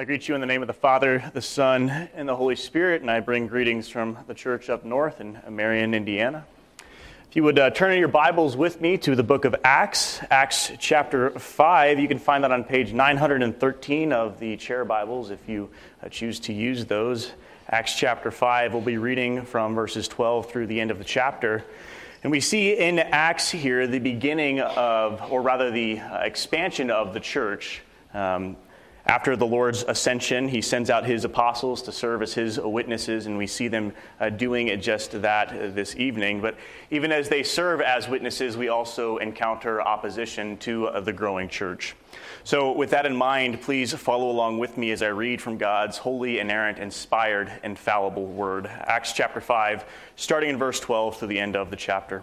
I greet you in the name of the Father, the Son, and the Holy Spirit, and I bring greetings from the church up north in Marion, Indiana. If you would uh, turn in your Bibles with me to the book of Acts, Acts chapter 5, you can find that on page 913 of the chair Bibles if you uh, choose to use those. Acts chapter 5, we'll be reading from verses 12 through the end of the chapter. And we see in Acts here the beginning of, or rather the uh, expansion of the church. Um, after the Lord's ascension, he sends out his apostles to serve as his witnesses, and we see them uh, doing just that uh, this evening. But even as they serve as witnesses, we also encounter opposition to uh, the growing church. So, with that in mind, please follow along with me as I read from God's holy, inerrant, inspired, infallible word. Acts chapter 5, starting in verse 12 to the end of the chapter.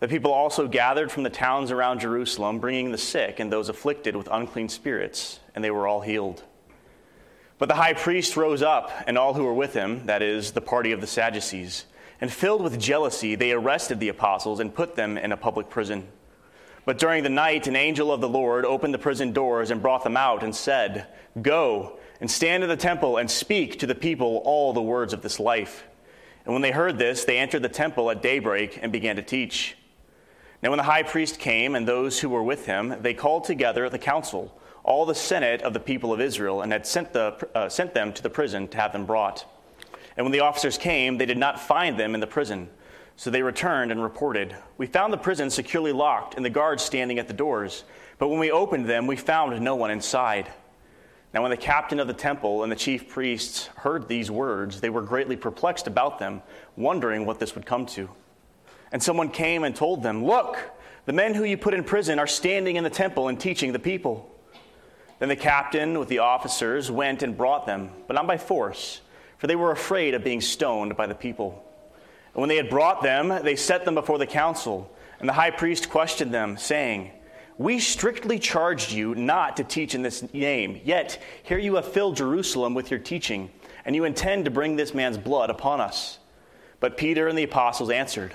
The people also gathered from the towns around Jerusalem, bringing the sick and those afflicted with unclean spirits, and they were all healed. But the high priest rose up, and all who were with him, that is, the party of the Sadducees, and filled with jealousy, they arrested the apostles and put them in a public prison. But during the night, an angel of the Lord opened the prison doors and brought them out and said, Go and stand in the temple and speak to the people all the words of this life. And when they heard this, they entered the temple at daybreak and began to teach. Now, when the high priest came and those who were with him, they called together the council, all the senate of the people of Israel, and had sent, the, uh, sent them to the prison to have them brought. And when the officers came, they did not find them in the prison. So they returned and reported We found the prison securely locked and the guards standing at the doors. But when we opened them, we found no one inside. Now, when the captain of the temple and the chief priests heard these words, they were greatly perplexed about them, wondering what this would come to. And someone came and told them, Look, the men who you put in prison are standing in the temple and teaching the people. Then the captain with the officers went and brought them, but not by force, for they were afraid of being stoned by the people. And when they had brought them, they set them before the council. And the high priest questioned them, saying, We strictly charged you not to teach in this name, yet here you have filled Jerusalem with your teaching, and you intend to bring this man's blood upon us. But Peter and the apostles answered,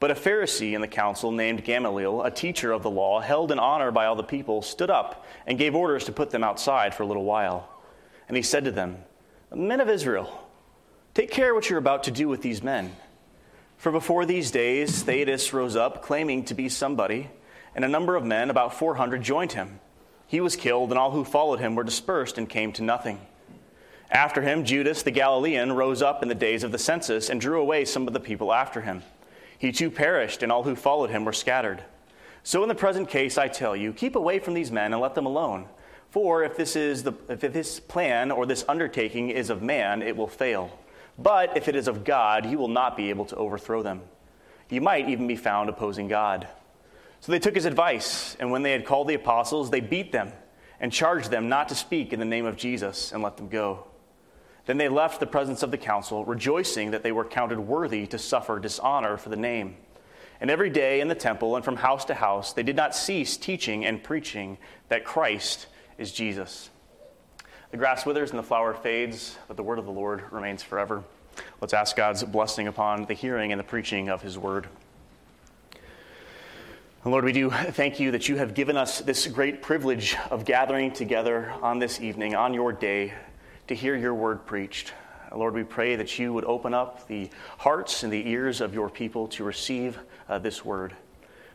But a Pharisee in the council named Gamaliel, a teacher of the law, held in honor by all the people, stood up and gave orders to put them outside for a little while. And he said to them, Men of Israel, take care what you're about to do with these men. For before these days, Theudas rose up, claiming to be somebody, and a number of men, about 400, joined him. He was killed, and all who followed him were dispersed and came to nothing. After him, Judas the Galilean rose up in the days of the census and drew away some of the people after him. He too perished, and all who followed him were scattered. So in the present case, I tell you, keep away from these men and let them alone. For if this, is the, if this plan or this undertaking is of man, it will fail. But if it is of God, you will not be able to overthrow them. You might even be found opposing God. So they took his advice, and when they had called the apostles, they beat them and charged them not to speak in the name of Jesus and let them go. Then they left the presence of the council, rejoicing that they were counted worthy to suffer dishonor for the name. And every day in the temple and from house to house, they did not cease teaching and preaching that Christ is Jesus. The grass withers and the flower fades, but the word of the Lord remains forever. Let's ask God's blessing upon the hearing and the preaching of his word. Lord, we do thank you that you have given us this great privilege of gathering together on this evening, on your day, to hear your word preached. Lord, we pray that you would open up the hearts and the ears of your people to receive uh, this word.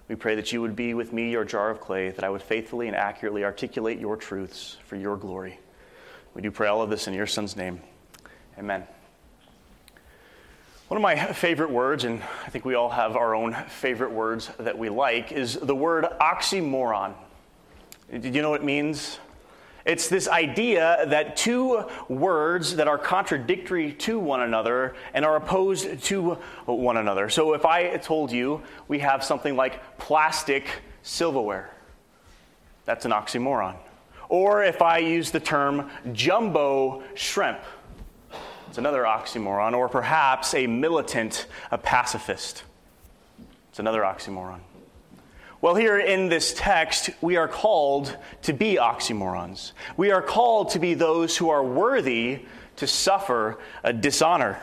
We pray that you would be with me, your jar of clay, that I would faithfully and accurately articulate your truths for your glory. We do pray all of this in your Son's name. Amen. One of my favorite words, and I think we all have our own favorite words that we like, is the word oxymoron. Did you know what it means? It's this idea that two words that are contradictory to one another and are opposed to one another. So if I told you we have something like plastic silverware, that's an oxymoron. Or if I use the term jumbo shrimp, it's another oxymoron, or perhaps a militant, a pacifist. It's another oxymoron. Well, here in this text, we are called to be oxymorons. We are called to be those who are worthy to suffer a dishonor.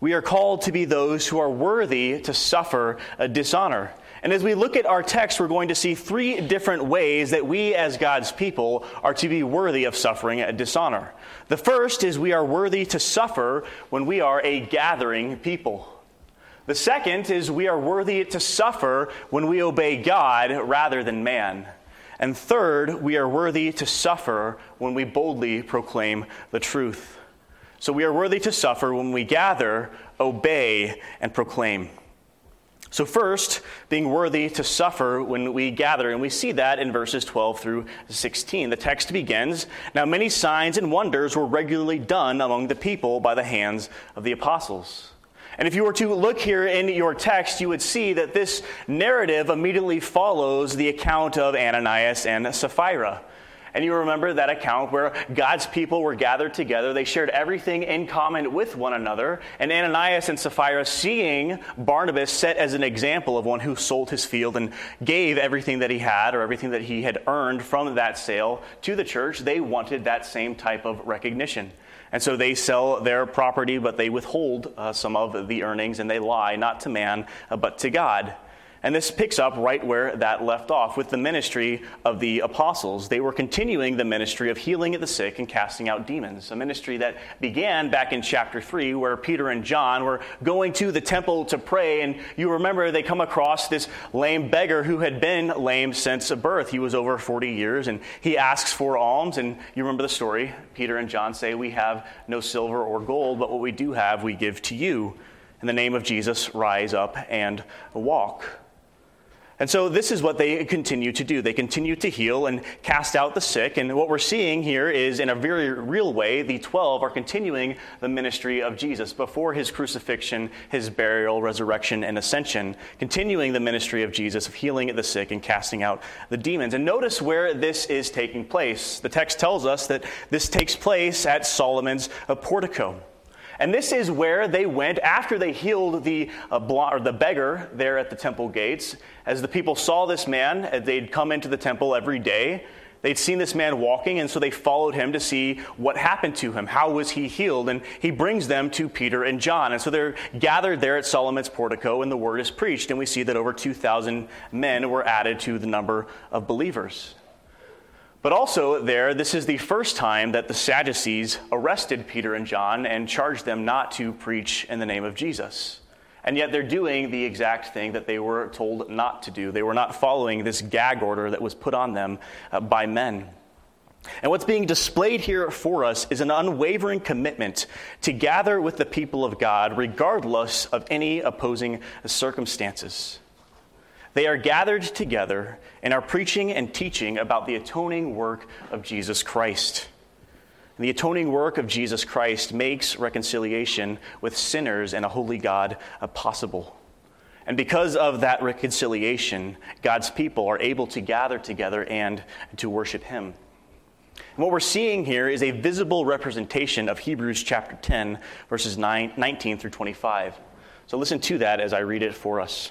We are called to be those who are worthy to suffer a dishonor. And as we look at our text, we're going to see three different ways that we, as God's people, are to be worthy of suffering a dishonor. The first is we are worthy to suffer when we are a gathering people. The second is we are worthy to suffer when we obey God rather than man. And third, we are worthy to suffer when we boldly proclaim the truth. So we are worthy to suffer when we gather, obey, and proclaim. So, first, being worthy to suffer when we gather. And we see that in verses 12 through 16. The text begins Now, many signs and wonders were regularly done among the people by the hands of the apostles. And if you were to look here in your text, you would see that this narrative immediately follows the account of Ananias and Sapphira. And you remember that account where God's people were gathered together. They shared everything in common with one another. And Ananias and Sapphira, seeing Barnabas set as an example of one who sold his field and gave everything that he had or everything that he had earned from that sale to the church, they wanted that same type of recognition. And so they sell their property, but they withhold uh, some of the earnings and they lie not to man, uh, but to God. And this picks up right where that left off with the ministry of the apostles. They were continuing the ministry of healing the sick and casting out demons, a ministry that began back in chapter 3, where Peter and John were going to the temple to pray. And you remember they come across this lame beggar who had been lame since birth. He was over 40 years, and he asks for alms. And you remember the story. Peter and John say, We have no silver or gold, but what we do have, we give to you. In the name of Jesus, rise up and walk. And so this is what they continue to do. They continue to heal and cast out the sick. And what we're seeing here is, in a very real way, the 12 are continuing the ministry of Jesus before his crucifixion, his burial, resurrection, and ascension, continuing the ministry of Jesus of healing the sick and casting out the demons. And notice where this is taking place. The text tells us that this takes place at Solomon's portico. And this is where they went after they healed the, uh, or the beggar there at the temple gates. As the people saw this man, uh, they'd come into the temple every day. They'd seen this man walking, and so they followed him to see what happened to him. How was he healed? And he brings them to Peter and John. And so they're gathered there at Solomon's portico, and the word is preached. And we see that over 2,000 men were added to the number of believers. But also, there, this is the first time that the Sadducees arrested Peter and John and charged them not to preach in the name of Jesus. And yet they're doing the exact thing that they were told not to do. They were not following this gag order that was put on them uh, by men. And what's being displayed here for us is an unwavering commitment to gather with the people of God regardless of any opposing circumstances. They are gathered together and are preaching and teaching about the atoning work of Jesus Christ. And the atoning work of Jesus Christ makes reconciliation with sinners and a holy God possible. And because of that reconciliation, God's people are able to gather together and to worship Him. And what we're seeing here is a visible representation of Hebrews chapter 10, verses 9, 19 through 25. So listen to that as I read it for us.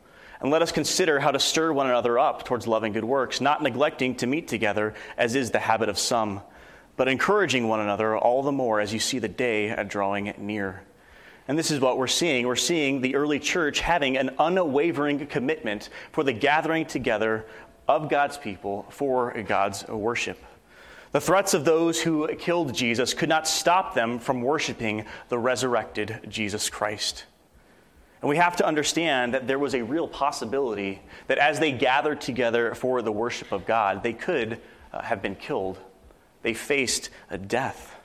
And let us consider how to stir one another up towards loving good works, not neglecting to meet together, as is the habit of some, but encouraging one another all the more as you see the day drawing near. And this is what we're seeing. We're seeing the early church having an unwavering commitment for the gathering together of God's people for God's worship. The threats of those who killed Jesus could not stop them from worshiping the resurrected Jesus Christ. And we have to understand that there was a real possibility that as they gathered together for the worship of God, they could uh, have been killed. They faced a death.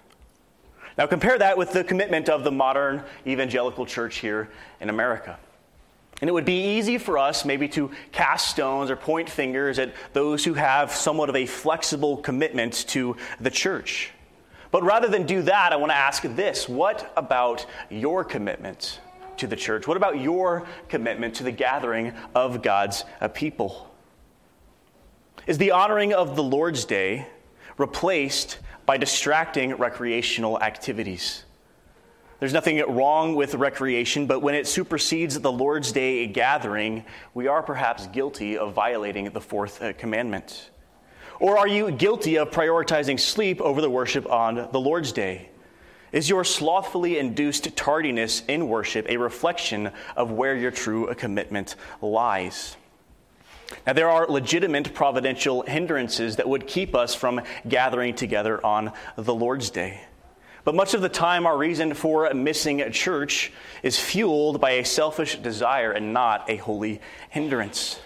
Now, compare that with the commitment of the modern evangelical church here in America. And it would be easy for us maybe to cast stones or point fingers at those who have somewhat of a flexible commitment to the church. But rather than do that, I want to ask this what about your commitment to the church? What about your commitment to the gathering of God's uh, people? Is the honoring of the Lord's Day replaced by distracting recreational activities? There's nothing wrong with recreation, but when it supersedes the Lord's Day gathering, we are perhaps guilty of violating the fourth uh, commandment. Or are you guilty of prioritizing sleep over the worship on the Lord's Day? Is your slothfully induced tardiness in worship a reflection of where your true commitment lies? Now, there are legitimate providential hindrances that would keep us from gathering together on the Lord's Day. But much of the time, our reason for missing church is fueled by a selfish desire and not a holy hindrance.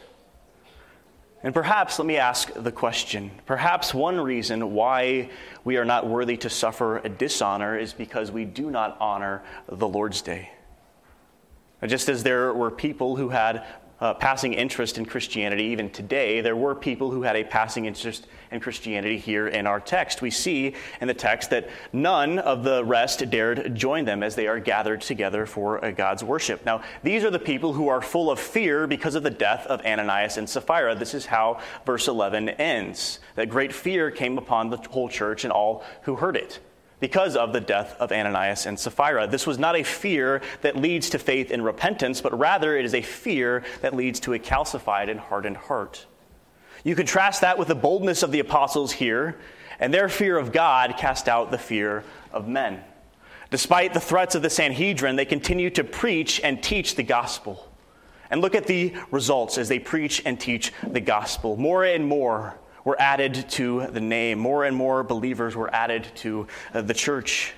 And perhaps, let me ask the question perhaps one reason why we are not worthy to suffer a dishonor is because we do not honor the Lord's Day. Just as there were people who had uh, passing interest in Christianity even today, there were people who had a passing interest in Christianity here in our text. We see in the text that none of the rest dared join them as they are gathered together for uh, God's worship. Now, these are the people who are full of fear because of the death of Ananias and Sapphira. This is how verse 11 ends. That great fear came upon the whole church and all who heard it because of the death of Ananias and Sapphira. This was not a fear that leads to faith and repentance, but rather it is a fear that leads to a calcified and hardened heart. You contrast that with the boldness of the apostles here, and their fear of God cast out the fear of men. Despite the threats of the Sanhedrin, they continue to preach and teach the gospel. And look at the results as they preach and teach the gospel. More and more, were added to the name. More and more believers were added to uh, the church.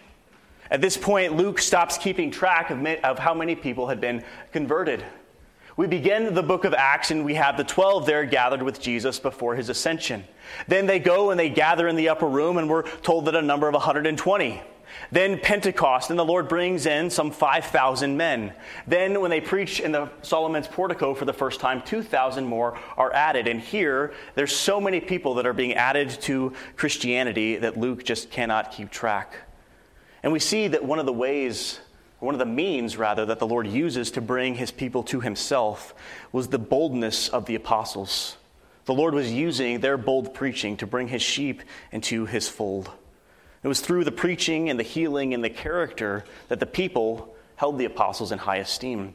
At this point, Luke stops keeping track of, of how many people had been converted. We begin the book of Acts and we have the 12 there gathered with Jesus before his ascension. Then they go and they gather in the upper room, and we're told that a number of 120. Then Pentecost, and the Lord brings in some 5,000 men. Then, when they preach in the Solomon's portico for the first time, 2,000 more are added. And here, there's so many people that are being added to Christianity that Luke just cannot keep track. And we see that one of the ways, one of the means, rather, that the Lord uses to bring his people to himself was the boldness of the apostles. The Lord was using their bold preaching to bring his sheep into his fold. It was through the preaching and the healing and the character that the people held the apostles in high esteem.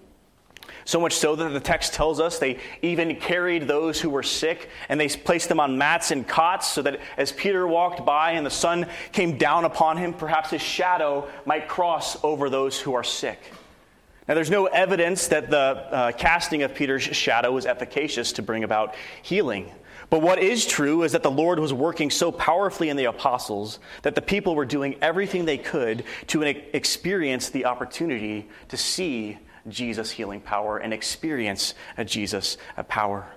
So much so that the text tells us they even carried those who were sick and they placed them on mats and cots so that as Peter walked by and the sun came down upon him, perhaps his shadow might cross over those who are sick. Now, there's no evidence that the uh, casting of Peter's shadow was efficacious to bring about healing. But what is true is that the Lord was working so powerfully in the apostles that the people were doing everything they could to experience the opportunity to see Jesus' healing power and experience uh, Jesus' uh, power.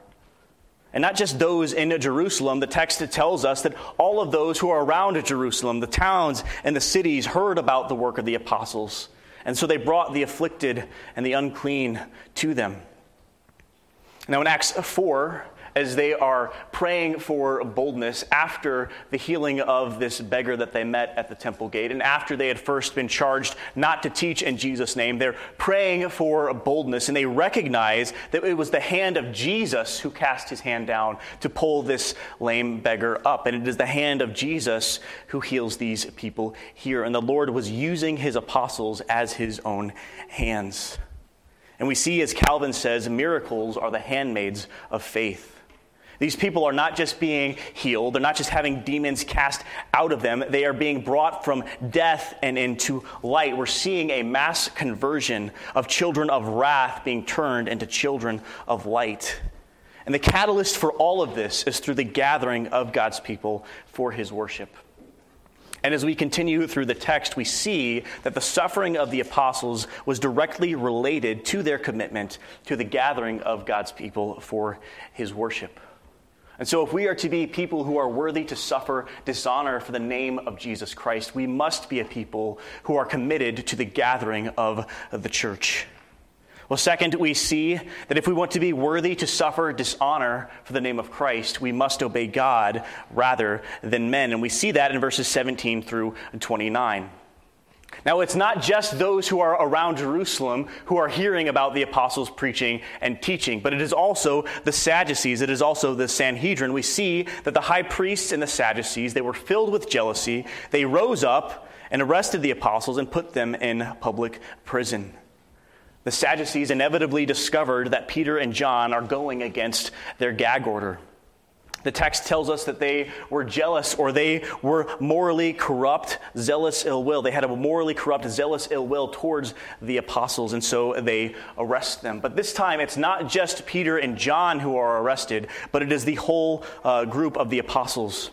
And not just those in Jerusalem, the text tells us that all of those who are around Jerusalem, the towns and the cities, heard about the work of the apostles. And so they brought the afflicted and the unclean to them. Now, in Acts 4, as they are praying for boldness after the healing of this beggar that they met at the temple gate. And after they had first been charged not to teach in Jesus' name, they're praying for boldness and they recognize that it was the hand of Jesus who cast his hand down to pull this lame beggar up. And it is the hand of Jesus who heals these people here. And the Lord was using his apostles as his own hands. And we see, as Calvin says, miracles are the handmaids of faith. These people are not just being healed, they're not just having demons cast out of them, they are being brought from death and into light. We're seeing a mass conversion of children of wrath being turned into children of light. And the catalyst for all of this is through the gathering of God's people for his worship. And as we continue through the text, we see that the suffering of the apostles was directly related to their commitment to the gathering of God's people for his worship. And so, if we are to be people who are worthy to suffer dishonor for the name of Jesus Christ, we must be a people who are committed to the gathering of the church. Well, second, we see that if we want to be worthy to suffer dishonor for the name of Christ, we must obey God rather than men. And we see that in verses 17 through 29. Now, it's not just those who are around Jerusalem who are hearing about the apostles' preaching and teaching, but it is also the Sadducees. It is also the Sanhedrin. We see that the high priests and the Sadducees, they were filled with jealousy. They rose up and arrested the apostles and put them in public prison. The Sadducees inevitably discovered that Peter and John are going against their gag order. The text tells us that they were jealous or they were morally corrupt, zealous ill will. They had a morally corrupt, zealous ill will towards the apostles, and so they arrest them. But this time, it's not just Peter and John who are arrested, but it is the whole uh, group of the apostles.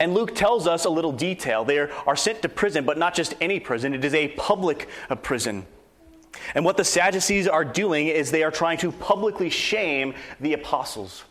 And Luke tells us a little detail. They are, sent to prison, but not just any prison, it is a public uh, prison. And what the Sadducees are doing is they are trying to publicly shame the apostles.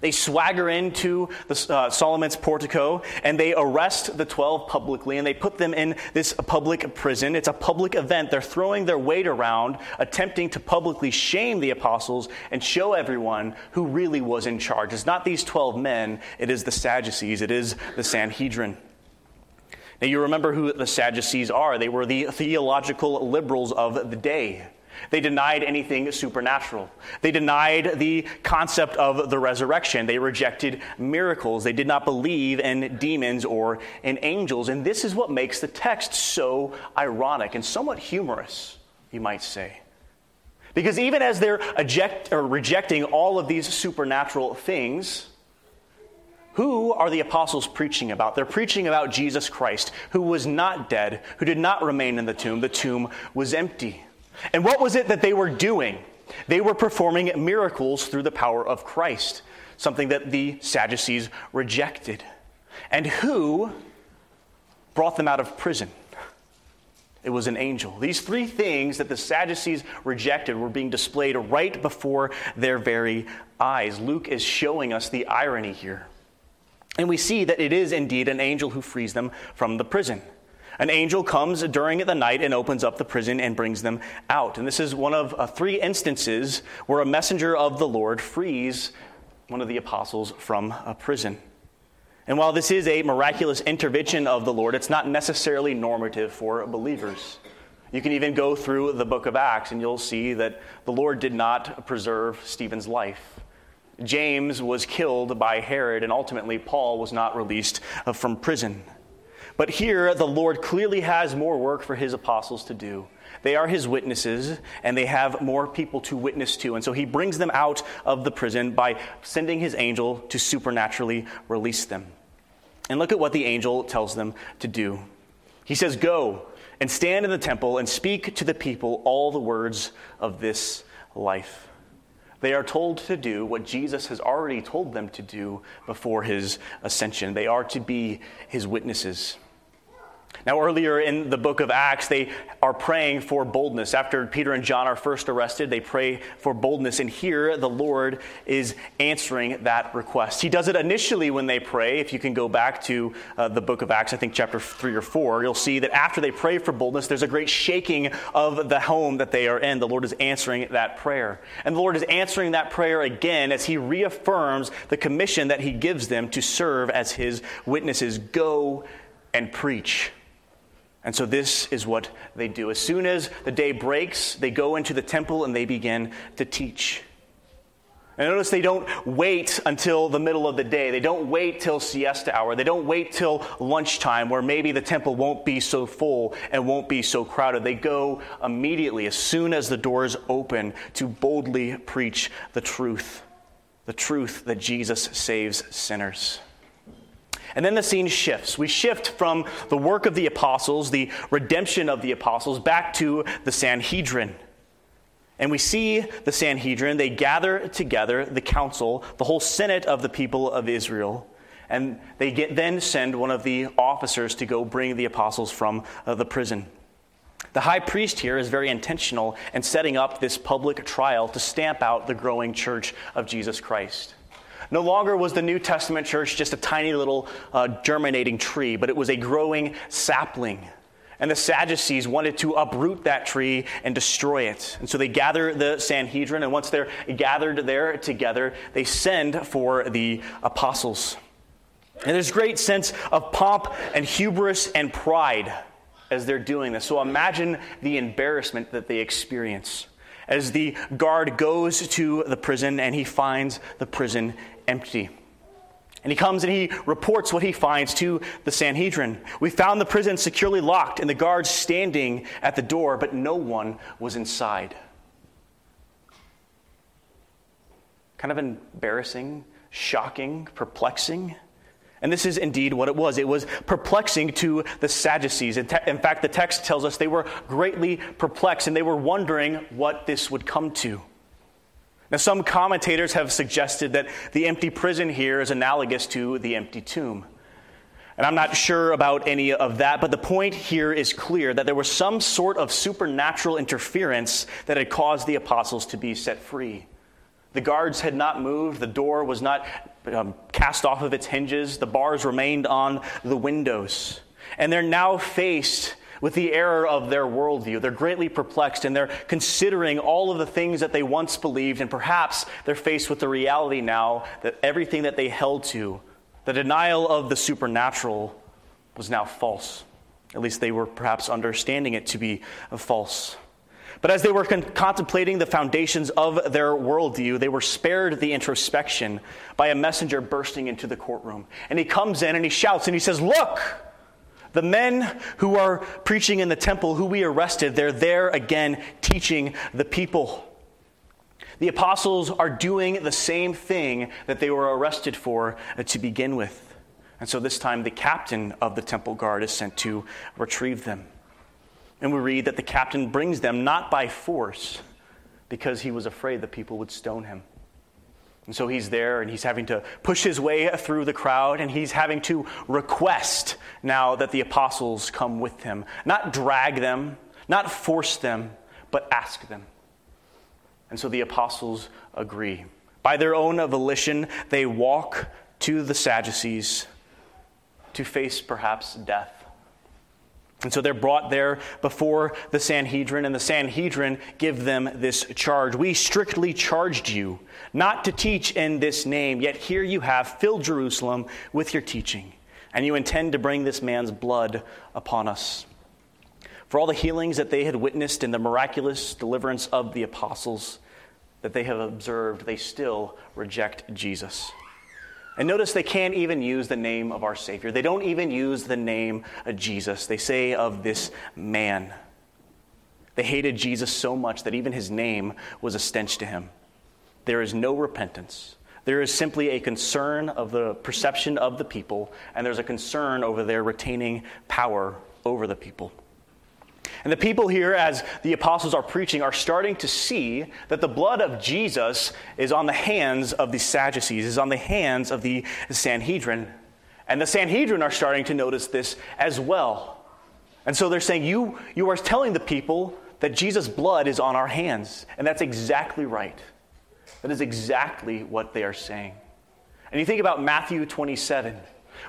They swagger into the, uh, Solomon's portico and they arrest the 12 publicly and they put them in this public prison. It's a public event. They're throwing their weight around, attempting to publicly shame the apostles and show everyone who really was in charge. It's not these 12 men, it is the Sadducees, it is the Sanhedrin. Now, you remember who the Sadducees are. They were the theological liberals of the day. They denied anything supernatural. They denied the concept of the resurrection. They rejected miracles. They did not believe in demons or in angels. And this is what makes the text so ironic and somewhat humorous, you might say. Because even as they're eject, or rejecting all of these supernatural things, who are the apostles preaching about? They're preaching about Jesus Christ, who was not dead, who did not remain in the tomb. The tomb was empty. And what was it that they were doing? They were performing miracles through the power of Christ, something that the Sadducees rejected. And who brought them out of prison? It was an angel. These three things that the Sadducees rejected were being displayed right before their very eyes. Luke is showing us the irony here. And we see that it is indeed an angel who frees them from the prison. An angel comes during the night and opens up the prison and brings them out. And this is one of uh, three instances where a messenger of the Lord frees one of the apostles from a prison. And while this is a miraculous intervention of the Lord, it's not necessarily normative for believers. You can even go through the book of Acts and you'll see that the Lord did not preserve Stephen's life. James was killed by Herod, and ultimately Paul was not released uh, from prison. But here, the Lord clearly has more work for his apostles to do. They are his witnesses, and they have more people to witness to. And so he brings them out of the prison by sending his angel to supernaturally release them. And look at what the angel tells them to do. He says, Go and stand in the temple and speak to the people all the words of this life. They are told to do what Jesus has already told them to do before his ascension. They are to be his witnesses. Now, earlier in the book of Acts, they are praying for boldness. After Peter and John are first arrested, they pray for boldness. And here, the Lord is answering that request. He does it initially when they pray. If you can go back to uh, the book of Acts, I think chapter 3 or 4, you'll see that after they pray for boldness, there's a great shaking of the home that they are in. The Lord is answering that prayer. And the Lord is answering that prayer again as He reaffirms the commission that He gives them to serve as His witnesses go and preach. And so this is what they do. As soon as the day breaks, they go into the temple and they begin to teach. And notice they don't wait until the middle of the day. They don't wait till siesta hour. They don't wait till lunchtime where maybe the temple won't be so full and won't be so crowded. They go immediately, as soon as the doors open, to boldly preach the truth. the truth that Jesus saves sinners. And then the scene shifts. We shift from the work of the apostles, the redemption of the apostles, back to the Sanhedrin. And we see the Sanhedrin, they gather together the council, the whole senate of the people of Israel, and they get, then send one of the officers to go bring the apostles from uh, the prison. The high priest here is very intentional in setting up this public trial to stamp out the growing church of Jesus Christ. No longer was the New Testament church just a tiny little uh, germinating tree, but it was a growing sapling. And the Sadducees wanted to uproot that tree and destroy it. And so they gather the Sanhedrin, and once they're gathered there together, they send for the apostles. And there's great sense of pomp and hubris and pride as they're doing this. So imagine the embarrassment that they experience as the guard goes to the prison and he finds the prison empty. And he comes and he reports what he finds to the Sanhedrin. We found the prison securely locked and the guards standing at the door, but no one was inside. Kind of embarrassing, shocking, perplexing. And this is indeed what it was. It was perplexing to the Sadducees. In, fact, the text tells us they were greatly perplexed and they were wondering what this would come to. Now, some commentators have suggested that the empty prison here is analogous to the empty tomb. And I'm not sure about any of that, but the point here is clear that there was some sort of supernatural interference that had caused the apostles to be set free. The guards had not moved, the door was not um, cast off of its hinges, the bars remained on the windows. And they're now faced with the error of their worldview. They're greatly perplexed and they're considering all of the things that they once believed, and perhaps they're faced with the reality now that everything that they held to, the denial of the supernatural, was now false. At least they were perhaps understanding it to be uh, false. But as they were con- contemplating the foundations of their worldview, they were spared the introspection by a messenger bursting into the courtroom. And he comes in and he shouts and he says, Look! The men who are preaching in the temple, who we arrested, they're there again teaching the people. The apostles are doing the same thing that they were arrested for to begin with. And so this time, the captain of the temple guard is sent to retrieve them. And we read that the captain brings them not by force, because he was afraid the people would stone him. And so he's there and he's having to push his way through the crowd and he's having to request now that the apostles come with him. Not drag them, not force them, but ask them. And so the apostles agree. By their own volition, they walk to the Sadducees to face perhaps death. And so they're brought there before the Sanhedrin, and the Sanhedrin give them this charge. We strictly charged you not to teach in this name, yet here you have filled Jerusalem with your teaching, and you intend to bring this man's blood upon us. For all the healings that they had witnessed and the miraculous deliverance of the apostles that they have observed, they still reject Jesus. And notice they can't even use the name of our Savior. They don't even use the name of Jesus. They say of this man. They hated Jesus so much that even his name was a stench to him. There is no repentance. There is simply a concern of the perception of the people, and there's a concern over their retaining power over the people. And the people here, as the apostles are preaching, are starting to see that the blood of Jesus is on the hands of the Sadducees, is on the hands of the Sanhedrin. And the Sanhedrin are starting to notice this as well. And so they're saying, You, you are telling the people that Jesus' blood is on our hands. And that's exactly right. That is exactly what they are saying. And you think about Matthew 27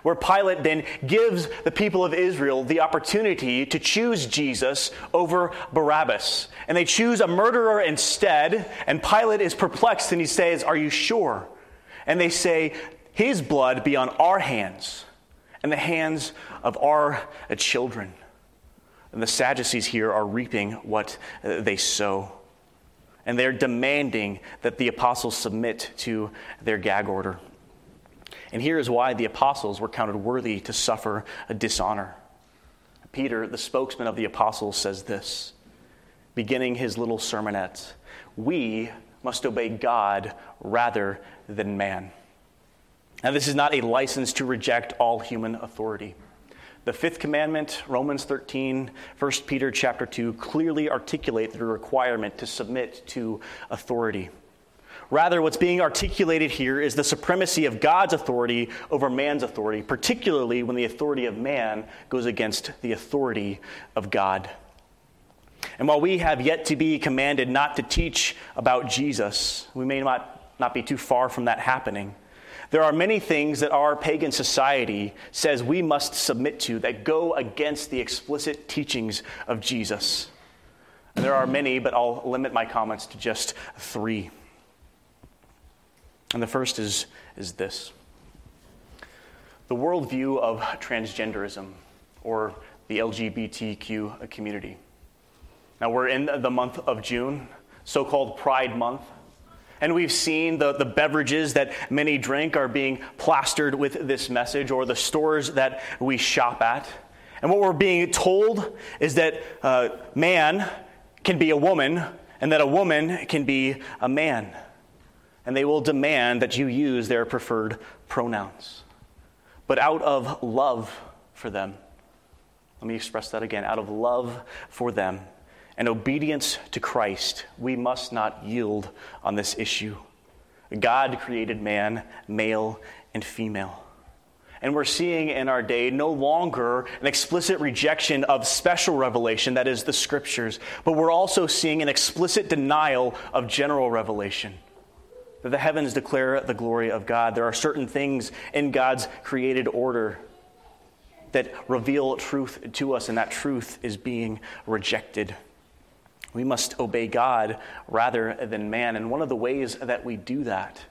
where Pilate then gives the people of Israel the opportunity to choose Jesus over Barabbas. And they choose a murderer instead, and Pilate is perplexed and he says, Are you sure? And they say, His blood be on our hands and the hands of our children. And the Sadducees here are reaping what uh, they sow. And they're demanding that the apostles submit to their gag order. And here is why the apostles were counted worthy to suffer a dishonor. Peter, the spokesman of the apostles, says this, beginning his little sermonette We must obey God rather than man. Now, this is not a license to reject all human authority. The fifth commandment, Romans 13, 1 Peter chapter 2, clearly articulate the requirement to submit to authority. Rather, what's being articulated here is the supremacy of God's authority over man's authority, particularly when the authority of man goes against the authority of God. And while we have yet to be commanded not to teach about Jesus, we may not, not be too far from that happening. There are many things that our pagan society says we must submit to that go against the explicit teachings of Jesus. And there are many, but I'll limit my comments to just three. And the first is, is this the worldview of transgenderism or the LGBTQ community. Now, we're in the month of June, so called Pride Month. And we've seen the, the beverages that many drink are being plastered with this message, or the stores that we shop at. And what we're being told is that uh, man can be a woman, and that a woman can be a man. And they will demand that you use their preferred pronouns. But out of love for them, let me express that again out of love for them, and obedience to Christ, we must not yield on this issue. God created man, male and female. And we're seeing in our day no longer an explicit rejection of special revelation, that is, the scriptures, but we're also seeing an explicit denial of general revelation. That the heavens declare the glory of God. There are certain things in God's created order that reveal truth to us, and that truth is being rejected. We must obey God rather than man. And one of the ways that we do that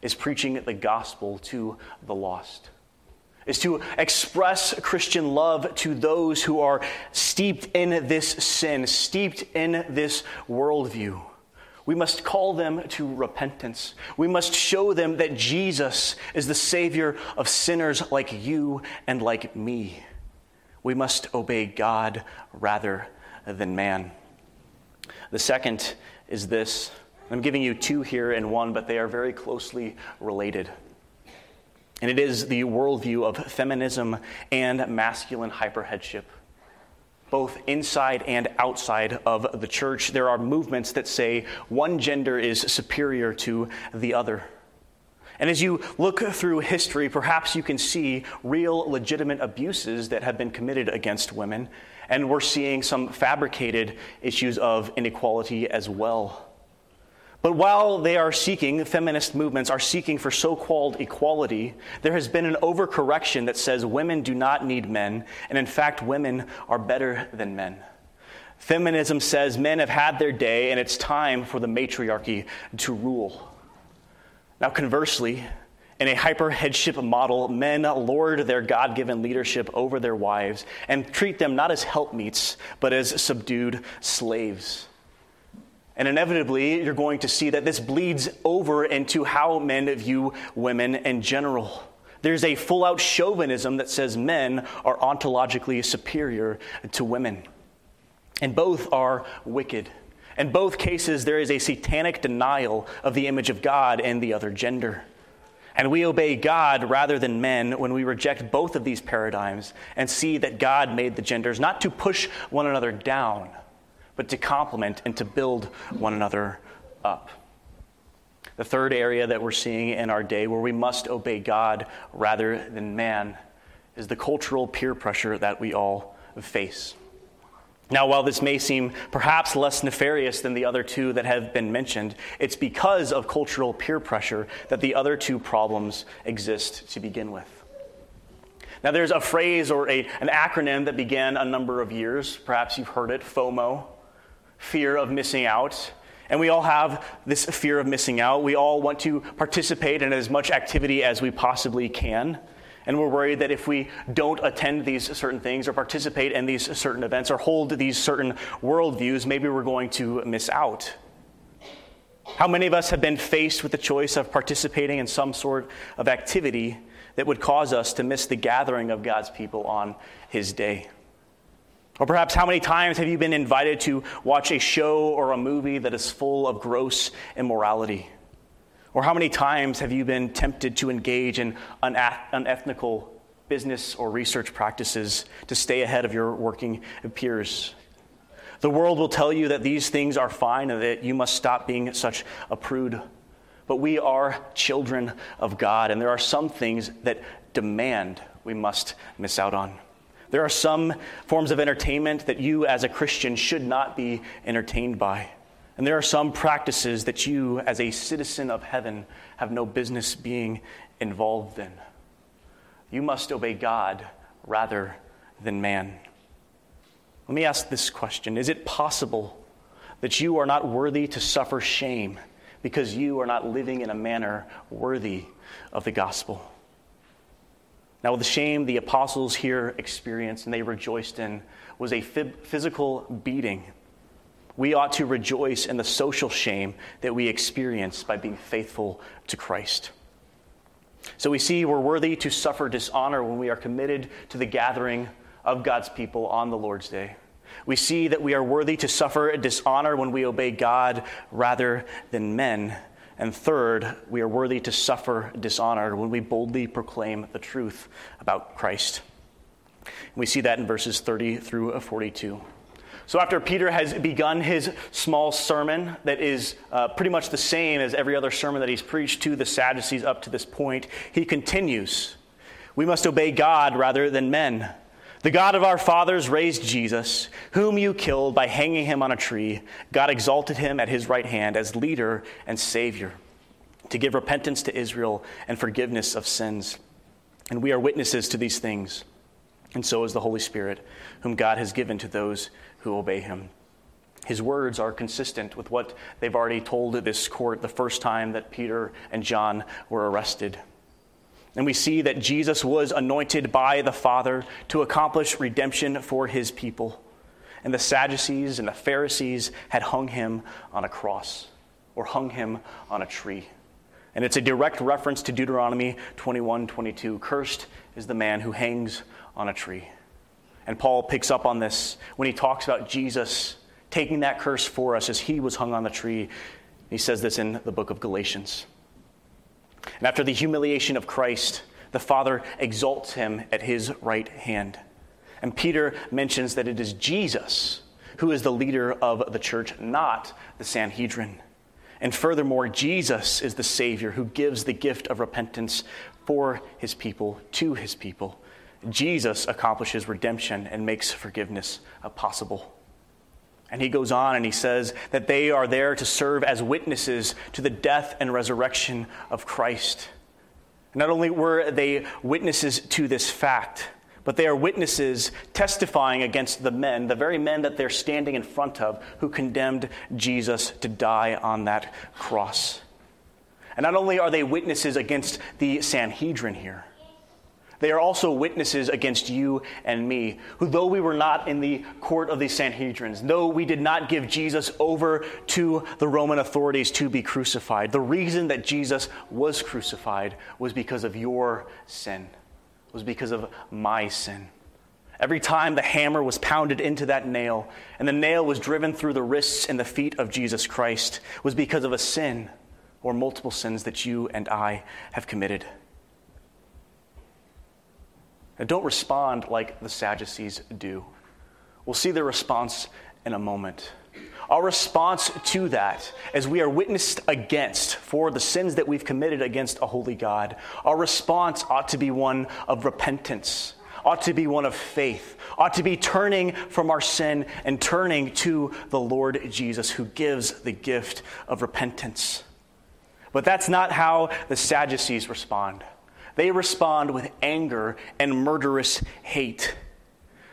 is preaching the gospel to the lost, is to express Christian love to those who are steeped in this sin, steeped in this worldview. We must call them to repentance. We must show them that Jesus is the Savior of sinners like you and like me. We must obey God rather than man. The second is this. I'm giving you two here in one, but they are very closely related. And it is the worldview of feminism and masculine hyperheadship. Both inside and outside of the church, there are movements that say one gender is superior to the other. And as you look through history, perhaps you can see real legitimate abuses that have been committed against women and we're seeing some fabricated issues of inequality as well. But while they are seeking, feminist movements are seeking for so called equality, there has been an overcorrection that says women do not need men, and in fact, women are better than men. Feminism says men have had their day, and it's time for the matriarchy to rule. Now, conversely, in a hyper headship model, men lord their God given leadership over their wives and treat them not as helpmeets, but as subdued slaves. And inevitably, you're going to see that this bleeds over into how men view women in general. There's a full out chauvinism that says men are ontologically superior to women. And both are wicked. In both cases, there is a satanic denial of the image of God and the other gender. And we obey God rather than men when we reject both of these paradigms and see that God made the genders not to push one another down, but to complement and to build one another up. The third area that we're seeing in our day where we must obey God rather than man is the cultural peer pressure that we all face. Now, while this may seem perhaps less nefarious than the other two that have been mentioned, it's because of cultural peer pressure that the other two problems exist to begin with. Now, there's a phrase or a, an acronym that began a number of years. Perhaps you've heard it FOMO, fear of missing out. And we all have this fear of missing out. We all want to participate in as much activity as we possibly can. And we're worried that if we don't attend these certain things or participate in these certain events or hold these certain worldviews, maybe we're going to miss out. How many of us have been faced with the choice of participating in some sort of activity that would cause us to miss the gathering of God's people on His day? Or perhaps how many times have you been invited to watch a show or a movie that is full of gross immorality? Or how many times have you been tempted to engage in unethical business or research practices to stay ahead of your working peers? The world will tell you that these things are fine and that you must stop being such a prude. But we are children of God, and there are some things that demand we must miss out on. There are some forms of entertainment that you, as a Christian, should not be entertained by. And there are some practices that you, as a citizen of heaven, have no business being involved in. You must obey God rather than man. Let me ask this question Is it possible that you are not worthy to suffer shame because you are not living in a manner worthy of the gospel? Now, the shame the apostles here experienced and they rejoiced in was a physical beating. We ought to rejoice in the social shame that we experience by being faithful to Christ. So we see we're worthy to suffer dishonor when we are committed to the gathering of God's people on the Lord's day. We see that we are worthy to suffer dishonor when we obey God rather than men. And third, we are worthy to suffer dishonor when we boldly proclaim the truth about Christ. We see that in verses 30 through 42. So, after Peter has begun his small sermon that is uh, pretty much the same as every other sermon that he's preached to the Sadducees up to this point, he continues We must obey God rather than men. The God of our fathers raised Jesus, whom you killed by hanging him on a tree. God exalted him at his right hand as leader and Savior to give repentance to Israel and forgiveness of sins. And we are witnesses to these things, and so is the Holy Spirit, whom God has given to those who obey him. His words are consistent with what they've already told this court the first time that Peter and John were arrested. And we see that Jesus was anointed by the Father to accomplish redemption for his people. And the Sadducees and the Pharisees had hung him on a cross or hung him on a tree. And it's a direct reference to Deuteronomy 21 22. Cursed is the man who hangs on a tree. And Paul picks up on this when he talks about Jesus taking that curse for us as he was hung on the tree. He says this in the book of Galatians. And after the humiliation of Christ, the Father exalts him at his right hand. And Peter mentions that it is Jesus who is the leader of the church, not the Sanhedrin. And furthermore, Jesus is the Savior who gives the gift of repentance for his people, to his people. Jesus accomplishes redemption and makes forgiveness possible. And he goes on and he says that they are there to serve as witnesses to the death and resurrection of Christ. Not only were they witnesses to this fact, but they are witnesses testifying against the men, the very men that they're standing in front of, who condemned Jesus to die on that cross. And not only are they witnesses against the Sanhedrin here, they are also witnesses against you and me, who, though we were not in the court of the Sanhedrins, though we did not give Jesus over to the Roman authorities to be crucified, the reason that Jesus was crucified was because of your sin, was because of my sin. Every time the hammer was pounded into that nail and the nail was driven through the wrists and the feet of Jesus Christ was because of a sin or multiple sins that you and I have committed. Now, don't respond like the Sadducees do. We'll see their response in a moment. Our response to that, as we are witnessed against for the sins that we've committed against a holy God, our response ought to be one of repentance, ought to be one of faith, ought to be turning from our sin and turning to the Lord Jesus, who gives the gift of repentance. But that's not how the Sadducees respond. They respond with anger and murderous hate.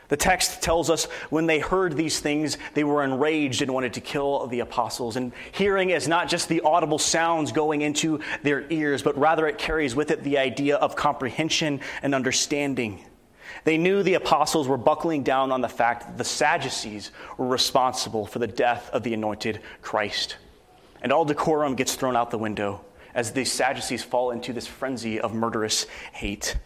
The text tells us when they heard these things, they were enraged and wanted to kill the apostles. And hearing is not just the audible sounds going into their ears, but rather it carries with it the idea of comprehension and understanding. They knew the apostles were buckling down on the fact that the Sadducees were responsible for the death of the anointed Christ. And all decorum gets thrown out the window as the Sadducees fall into this frenzy of murderous hate.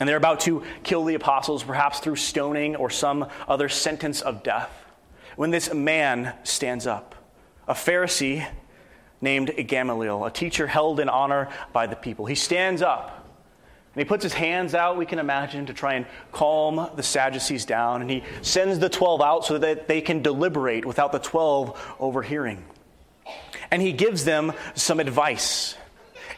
And they're about to kill the apostles, perhaps through stoning or some other sentence of death, when this man stands up, a Pharisee named Gamaliel, a teacher held in honor by the people. He stands up and he puts his hands out, we can imagine, to try and calm the Sadducees down. And he sends the 12 out so that they can deliberate without the 12 overhearing. And he gives them some advice.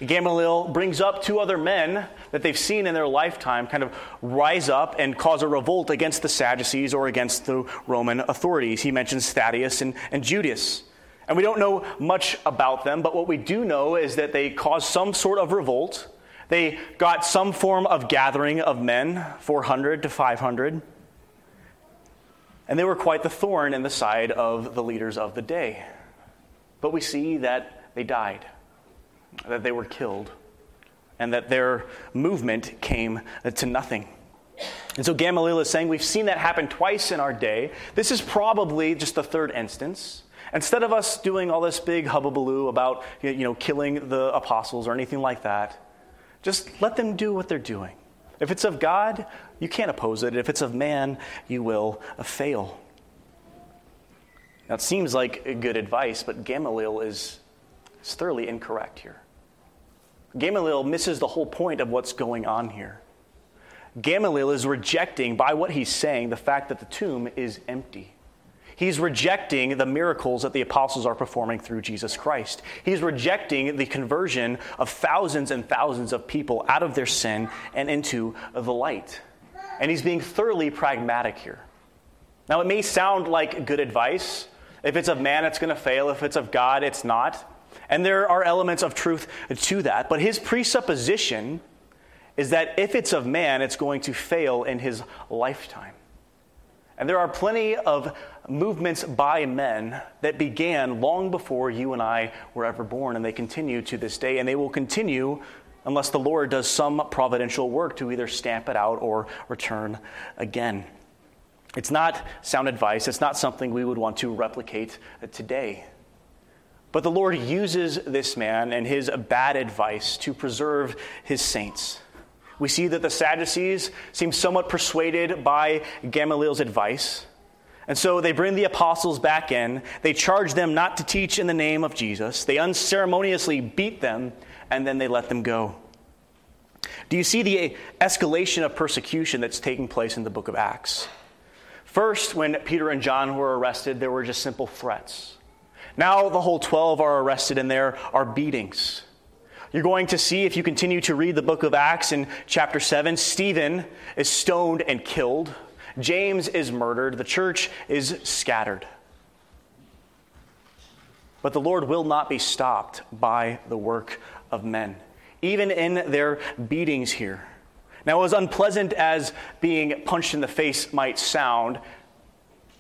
Gamaliel brings up two other men that they've seen in their lifetime kind of rise up and cause a revolt against the Sadducees or against the Roman authorities. He mentions Thaddeus and, and Judas. And we don't know much about them, but what we do know is that they caused some sort of revolt they got some form of gathering of men, 400 to 500. And they were quite the thorn in the side of the leaders of the day. But we see that they died, that they were killed, and that their movement came to nothing. And so Gamaliel is saying we've seen that happen twice in our day. This is probably just the third instance. Instead of us doing all this big hubbubaloo about you know, killing the apostles or anything like that, just let them do what they're doing. If it's of God, you can't oppose it. If it's of man, you will fail. Now, it seems like good advice, but Gamaliel is, is thoroughly incorrect here. Gamaliel misses the whole point of what's going on here. Gamaliel is rejecting, by what he's saying, the fact that the tomb is empty. He's rejecting the miracles that the apostles are performing through Jesus Christ. He's rejecting the conversion of thousands and thousands of people out of their sin and into the light. And he's being thoroughly pragmatic here. Now, it may sound like good advice. If it's of man, it's going to fail. If it's of God, it's not. And there are elements of truth to that. But his presupposition is that if it's of man, it's going to fail in his lifetime. And there are plenty of movements by men that began long before you and I were ever born, and they continue to this day, and they will continue unless the Lord does some providential work to either stamp it out or return again. It's not sound advice, it's not something we would want to replicate today. But the Lord uses this man and his bad advice to preserve his saints. We see that the Sadducees seem somewhat persuaded by Gamaliel's advice. And so they bring the apostles back in. They charge them not to teach in the name of Jesus. They unceremoniously beat them, and then they let them go. Do you see the escalation of persecution that's taking place in the book of Acts? First, when Peter and John were arrested, there were just simple threats. Now the whole 12 are arrested, and there are beatings. You're going to see, if you continue to read the book of Acts in chapter 7, Stephen is stoned and killed. James is murdered. The church is scattered. But the Lord will not be stopped by the work of men, even in their beatings here. Now, as unpleasant as being punched in the face might sound,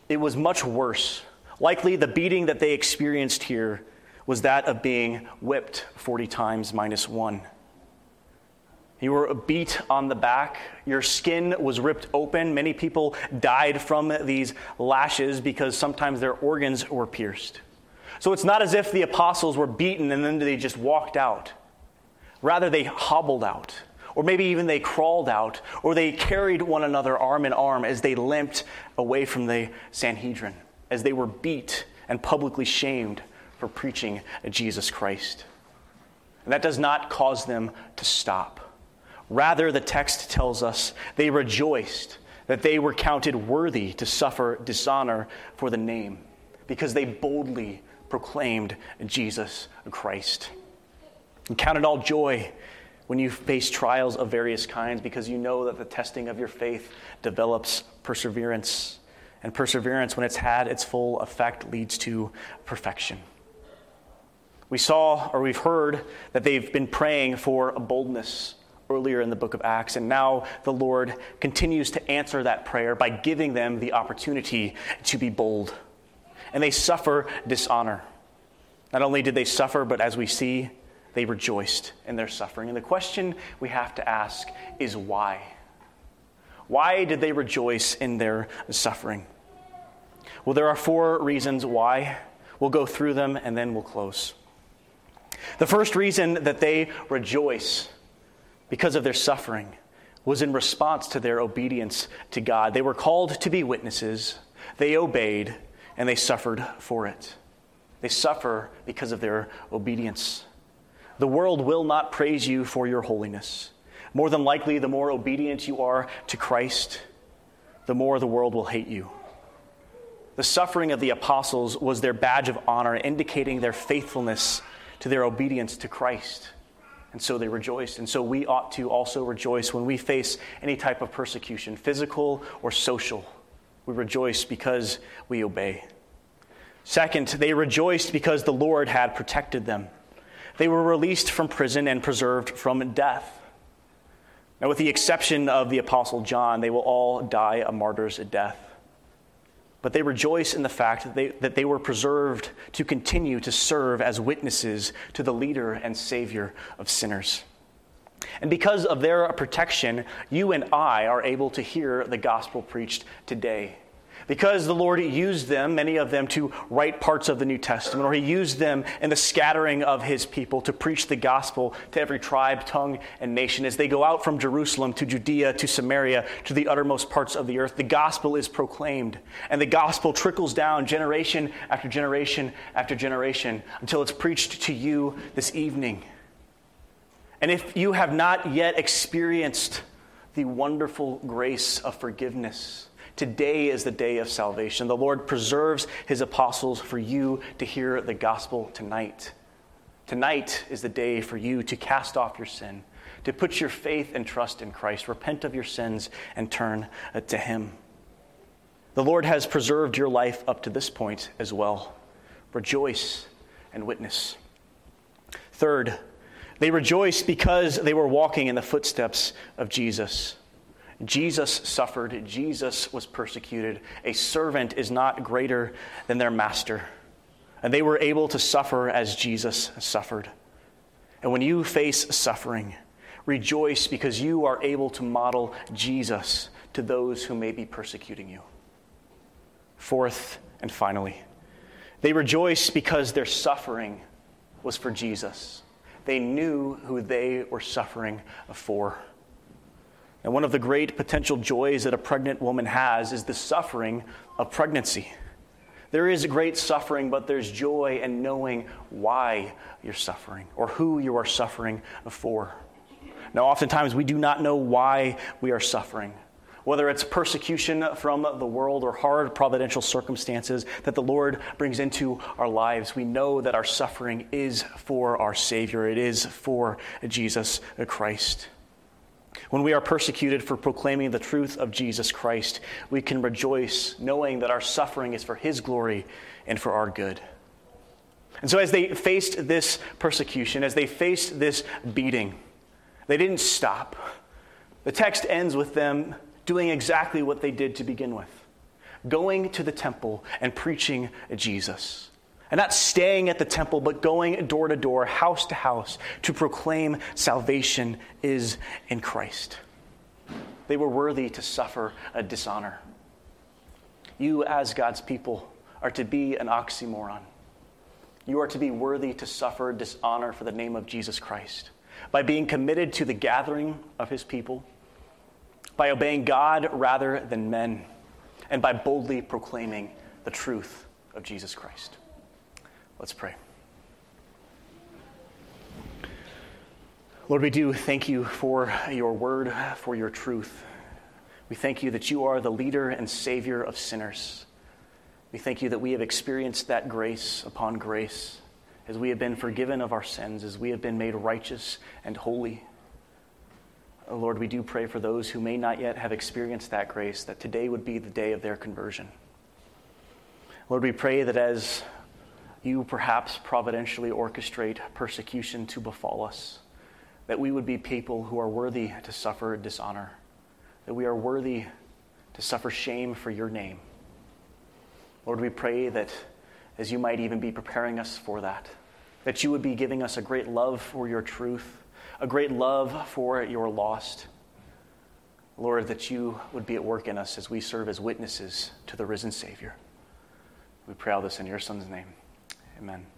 it was much worse. Likely, the beating that they experienced here was that of being whipped 40 times minus one. You were beat on the back. Your skin was ripped open. Many people died from these lashes because sometimes their organs were pierced. So it's not as if the apostles were beaten and then they just walked out. Rather, they hobbled out, or maybe even they crawled out, or they carried one another arm in arm as they limped away from the Sanhedrin, as they were beat and publicly shamed for preaching Jesus Christ. And that does not cause them to stop. Rather, the text tells us they rejoiced that they were counted worthy to suffer dishonor for the name because they boldly proclaimed Jesus Christ. And count it all joy when you face trials of various kinds because you know that the testing of your faith develops perseverance. And perseverance, when it's had its full effect, leads to perfection. We saw or we've heard that they've been praying for a boldness earlier in the book of Acts, and now the Lord continues to answer that prayer by giving them the opportunity to be bold. And they suffer dishonor. Not only did they suffer, but as we see, they rejoiced in their suffering. And the question we have to ask is why? Why did they rejoice in their suffering? Well, there are four reasons why. We'll go through them and then we'll close. The first reason that they rejoice because of their suffering was in response to their obedience to God. They were called to be witnesses, they obeyed, and they suffered for it. They suffer because of their obedience. The world will not praise you for your holiness. More than likely, the more obedient you are to Christ, the more the world will hate you. The suffering of the apostles was their badge of honor, indicating their faithfulness to their obedience to Christ. And so they rejoiced. And so we ought to also rejoice when we face any type of persecution, physical or social. We rejoice because we obey. Second, they rejoiced because the Lord had protected them. They were released from prison and preserved from death. Now, with the exception of the Apostle John, they will all die a martyr's death but they rejoice in the fact that they, that they were preserved to continue to serve as witnesses to the leader and savior of sinners. And because of their protection, you and I are able to hear the gospel preached today. Because the Lord used them, many of them, to write parts of the New Testament, or He used them in the scattering of His people to preach the gospel to every tribe, tongue, and nation. As they go out from Jerusalem to Judea to Samaria to the uttermost parts of the earth, the gospel is proclaimed. And the gospel trickles down generation after generation after generation until it's preached to you this evening. And if you have not yet experienced the wonderful grace of forgiveness, Today is the day of salvation. The Lord preserves his apostles for you to hear the gospel tonight. Tonight is the day for you to cast off your sin, to put your faith and trust in Christ, repent of your sins, and turn uh, to him. The Lord has preserved your life up to this point as well. Rejoice and witness. Third, they rejoiced because they were walking in the footsteps of Jesus. Jesus suffered, Jesus was persecuted. A servant is not greater than their master. And they were able to suffer as Jesus suffered. And when you face suffering, rejoice because you are able to model Jesus to those who may be persecuting you. Fourth and finally, they rejoice because their suffering was for Jesus. They knew who they were suffering for. And one of the great potential joys that a pregnant woman has is the suffering of pregnancy. There is great suffering, but there's joy in knowing why you're suffering or who you are suffering for. Now, oftentimes we do not know why we are suffering, whether it's persecution from the world or hard providential circumstances that the Lord brings into our lives. We know that our suffering is for our Savior, it is for Jesus Christ. When we are persecuted for proclaiming the truth of Jesus Christ, we can rejoice knowing that our suffering is for His glory and for our good. And so, as they faced this persecution, as they faced this beating, they didn't stop. The text ends with them doing exactly what they did to begin with going to the temple and preaching Jesus. And not staying at the temple, but going door to door, house to house, to proclaim salvation is in Christ. They were worthy to suffer a dishonor. You, as God's people, are to be an oxymoron. You are to be worthy to suffer dishonor for the name of Jesus Christ by being committed to the gathering of his people, by obeying God rather than men, and by boldly proclaiming the truth of Jesus Christ. Let's pray. Lord, we do thank you for your word, for your truth. We thank you that you are the leader and savior of sinners. We thank you that we have experienced that grace upon grace as we have been forgiven of our sins, as we have been made righteous and holy. Oh, Lord, we do pray for those who may not yet have experienced that grace, that today would be the day of their conversion. Lord, we pray that as you perhaps providentially orchestrate persecution to befall us, that we would be people who are worthy to suffer dishonor, that we are worthy to suffer shame for your name. Lord, we pray that as you might even be preparing us for that, that you would be giving us a great love for your truth, a great love for your lost. Lord, that you would be at work in us as we serve as witnesses to the risen Savior. We pray all this in your Son's name. Amen.